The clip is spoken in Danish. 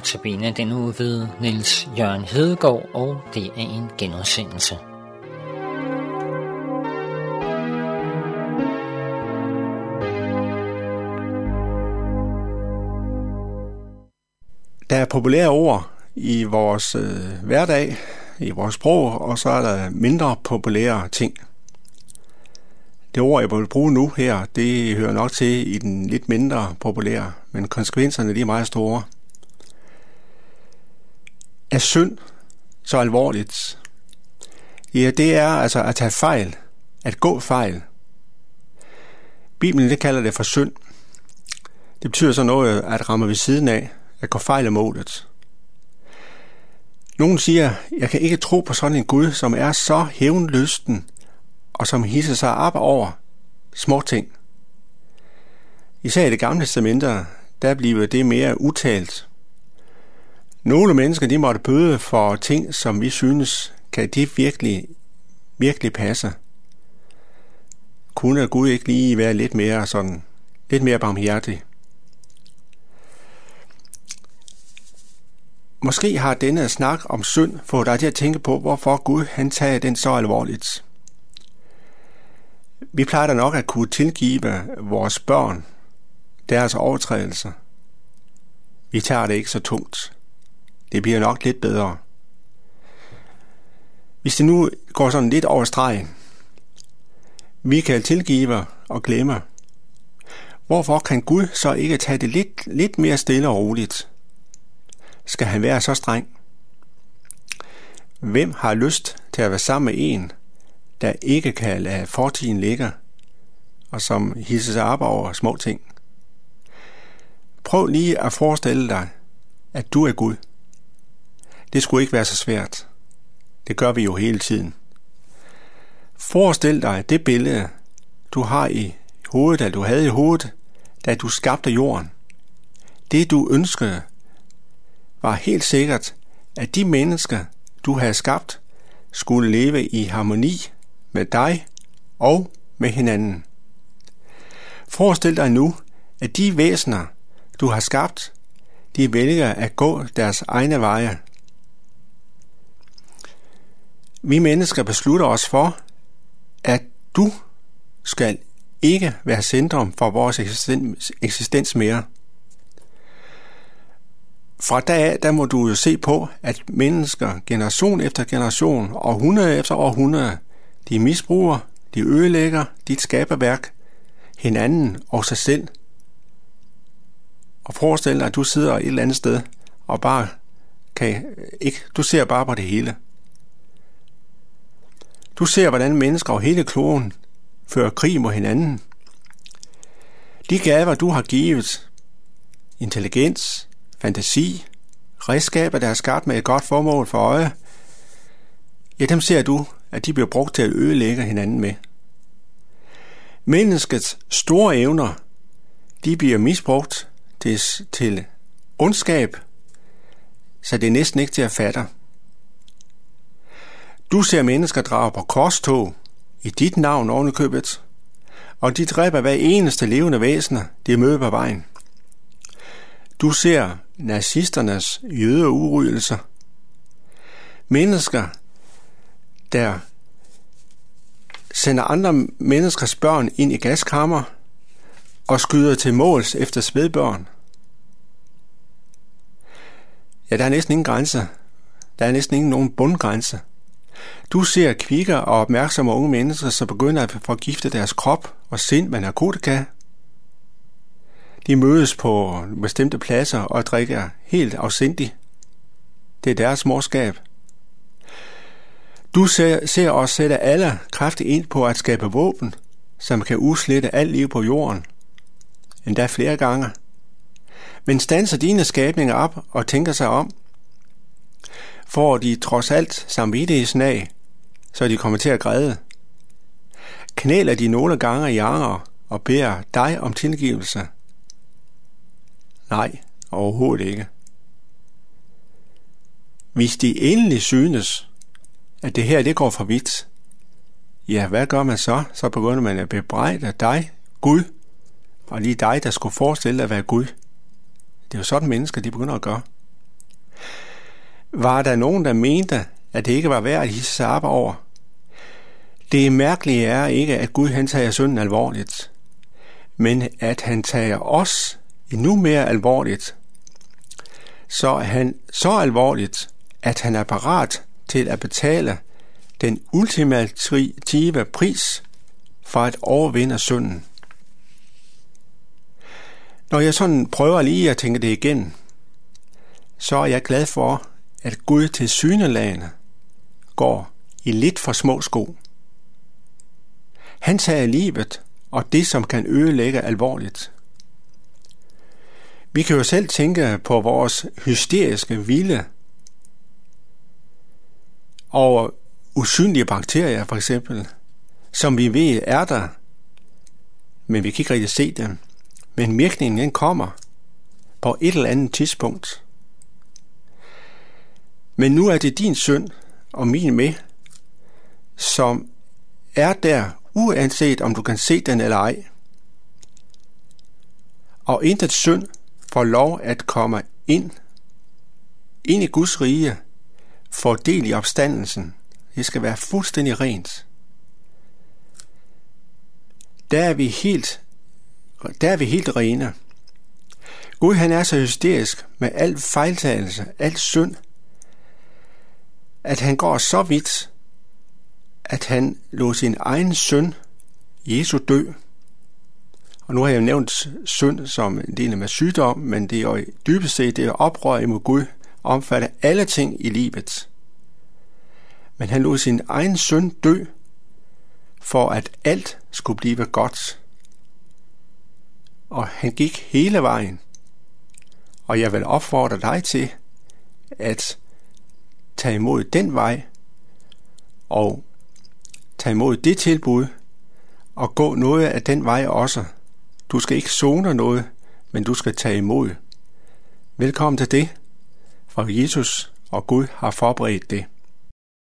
Notabene den uge ved Niels Jørgen Hedegaard, og det er en genudsendelse. Der er populære ord i vores øh, hverdag, i vores sprog, og så er der mindre populære ting. Det ord, jeg vil bruge nu her, det hører nok til i den lidt mindre populære, men konsekvenserne de er meget store. Er synd så alvorligt? Ja, det er altså at tage fejl, at gå fejl. Bibelen det kalder det for synd. Det betyder så noget at ramme ved siden af, at gå fejl af målet. Nogen siger, jeg kan ikke tro på sådan en Gud, som er så hævnlysten, og som hisser sig op over små ting. Især i det gamle testamente, der bliver det mere utalt. Nogle mennesker, de måtte bøde for ting, som vi synes, kan det virkelig, virkelig passe. Kunne Gud ikke lige være lidt mere sådan, lidt mere barmhjertig? Måske har denne snak om synd fået dig til at tænke på, hvorfor Gud han tager den så alvorligt. Vi plejer da nok at kunne tilgive vores børn deres overtrædelser. Vi tager det ikke så tungt. Det bliver nok lidt bedre. Hvis det nu går sådan lidt over stregen, vi kan tilgive og glemme. Hvorfor kan Gud så ikke tage det lidt, lidt mere stille og roligt? Skal han være så streng? Hvem har lyst til at være sammen med en, der ikke kan lade fortiden ligge, og som hisser sig op over små ting? Prøv lige at forestille dig, at du er Gud. Det skulle ikke være så svært. Det gør vi jo hele tiden. Forestil dig det billede, du har i hovedet, eller du havde i hovedet, da du skabte jorden. Det du ønskede, var helt sikkert, at de mennesker, du havde skabt, skulle leve i harmoni med dig og med hinanden. Forestil dig nu, at de væsener, du har skabt, de vælger at gå deres egne veje. Vi mennesker beslutter os for, at du skal ikke være centrum for vores eksistens mere. Fra dag af, der må du jo se på, at mennesker generation efter generation, århundrede efter århundrede, de misbruger, de ødelægger dit skaberværk, hinanden og sig selv. Og forestil dig, at du sidder et eller andet sted og bare kan ikke, du ser bare på det hele. Du ser, hvordan mennesker over hele kloden fører krig mod hinanden. De gaver, du har givet, intelligens, fantasi, redskaber, der er skabt med et godt formål for øje, ja, dem ser du, at de bliver brugt til at ødelægge hinanden med. Menneskets store evner, de bliver misbrugt til, til ondskab, så det er næsten ikke til at fatte. Du ser mennesker drage på korstog i dit navn ovenikøbet, og de dræber hver eneste levende væsener, de møder på vejen. Du ser nazisternes jødeurydelser. Mennesker, der sender andre menneskers børn ind i gaskammer og skyder til måls efter spædbørn. Ja, der er næsten ingen grænse. Der er næsten ingen nogen bundgrænse. Du ser kvikker og opmærksomme unge mennesker, som begynder at forgifte deres krop og sind med narkotika, de mødes på bestemte pladser og drikker helt afsindigt. Det er deres morskab. Du ser, ser os sætte alle kræfter ind på at skabe våben, som kan uslette alt liv på jorden. Endda flere gange. Men stanser dine skabninger op og tænker sig om, får de trods alt samvittighedsnag, så de kommer til at græde. Knæler de nogle gange i anger og beder dig om tilgivelse – Nej, overhovedet ikke. Hvis de endelig synes, at det her det går for vidt, ja, hvad gør man så? Så begynder man at bebrejde dig, Gud, og lige dig, der skulle forestille dig at være Gud. Det er jo sådan mennesker, de begynder at gøre var der nogen, der mente, at det ikke var værd at hisse sig op over. Det mærkelige er ikke, at Gud han tager synden alvorligt, men at han tager os endnu mere alvorligt. Så er han så alvorligt, at han er parat til at betale den ultimative pris for at overvinde synden. Når jeg sådan prøver lige at tænke det igen, så er jeg glad for, at Gud til synelagene går i lidt for små sko. Han tager livet og det, som kan ødelægge alvorligt. Vi kan jo selv tænke på vores hysteriske vilde og usynlige bakterier for eksempel, som vi ved er der, men vi kan ikke rigtig se dem. Men virkningen den kommer på et eller andet tidspunkt. Men nu er det din søn og min med, som er der, uanset om du kan se den eller ej. Og intet synd får lov at komme ind, ind i Guds rige, for del i opstandelsen. Det skal være fuldstændig rent. Der er vi helt, der er vi helt rene. Gud han er så hysterisk med al fejltagelse, al synd, at han går så vidt, at han lå sin egen søn, Jesu, dø. Og nu har jeg nævnt synd som en del af sygdom, men det er jo dybest set det er oprør imod Gud, omfatter alle ting i livet. Men han lod sin egen søn dø, for at alt skulle blive godt. Og han gik hele vejen. Og jeg vil opfordre dig til at tage imod den vej og tage imod det tilbud og gå noget af den vej også. Du skal ikke zone noget, men du skal tage imod. Velkommen til det, for Jesus og Gud har forberedt det.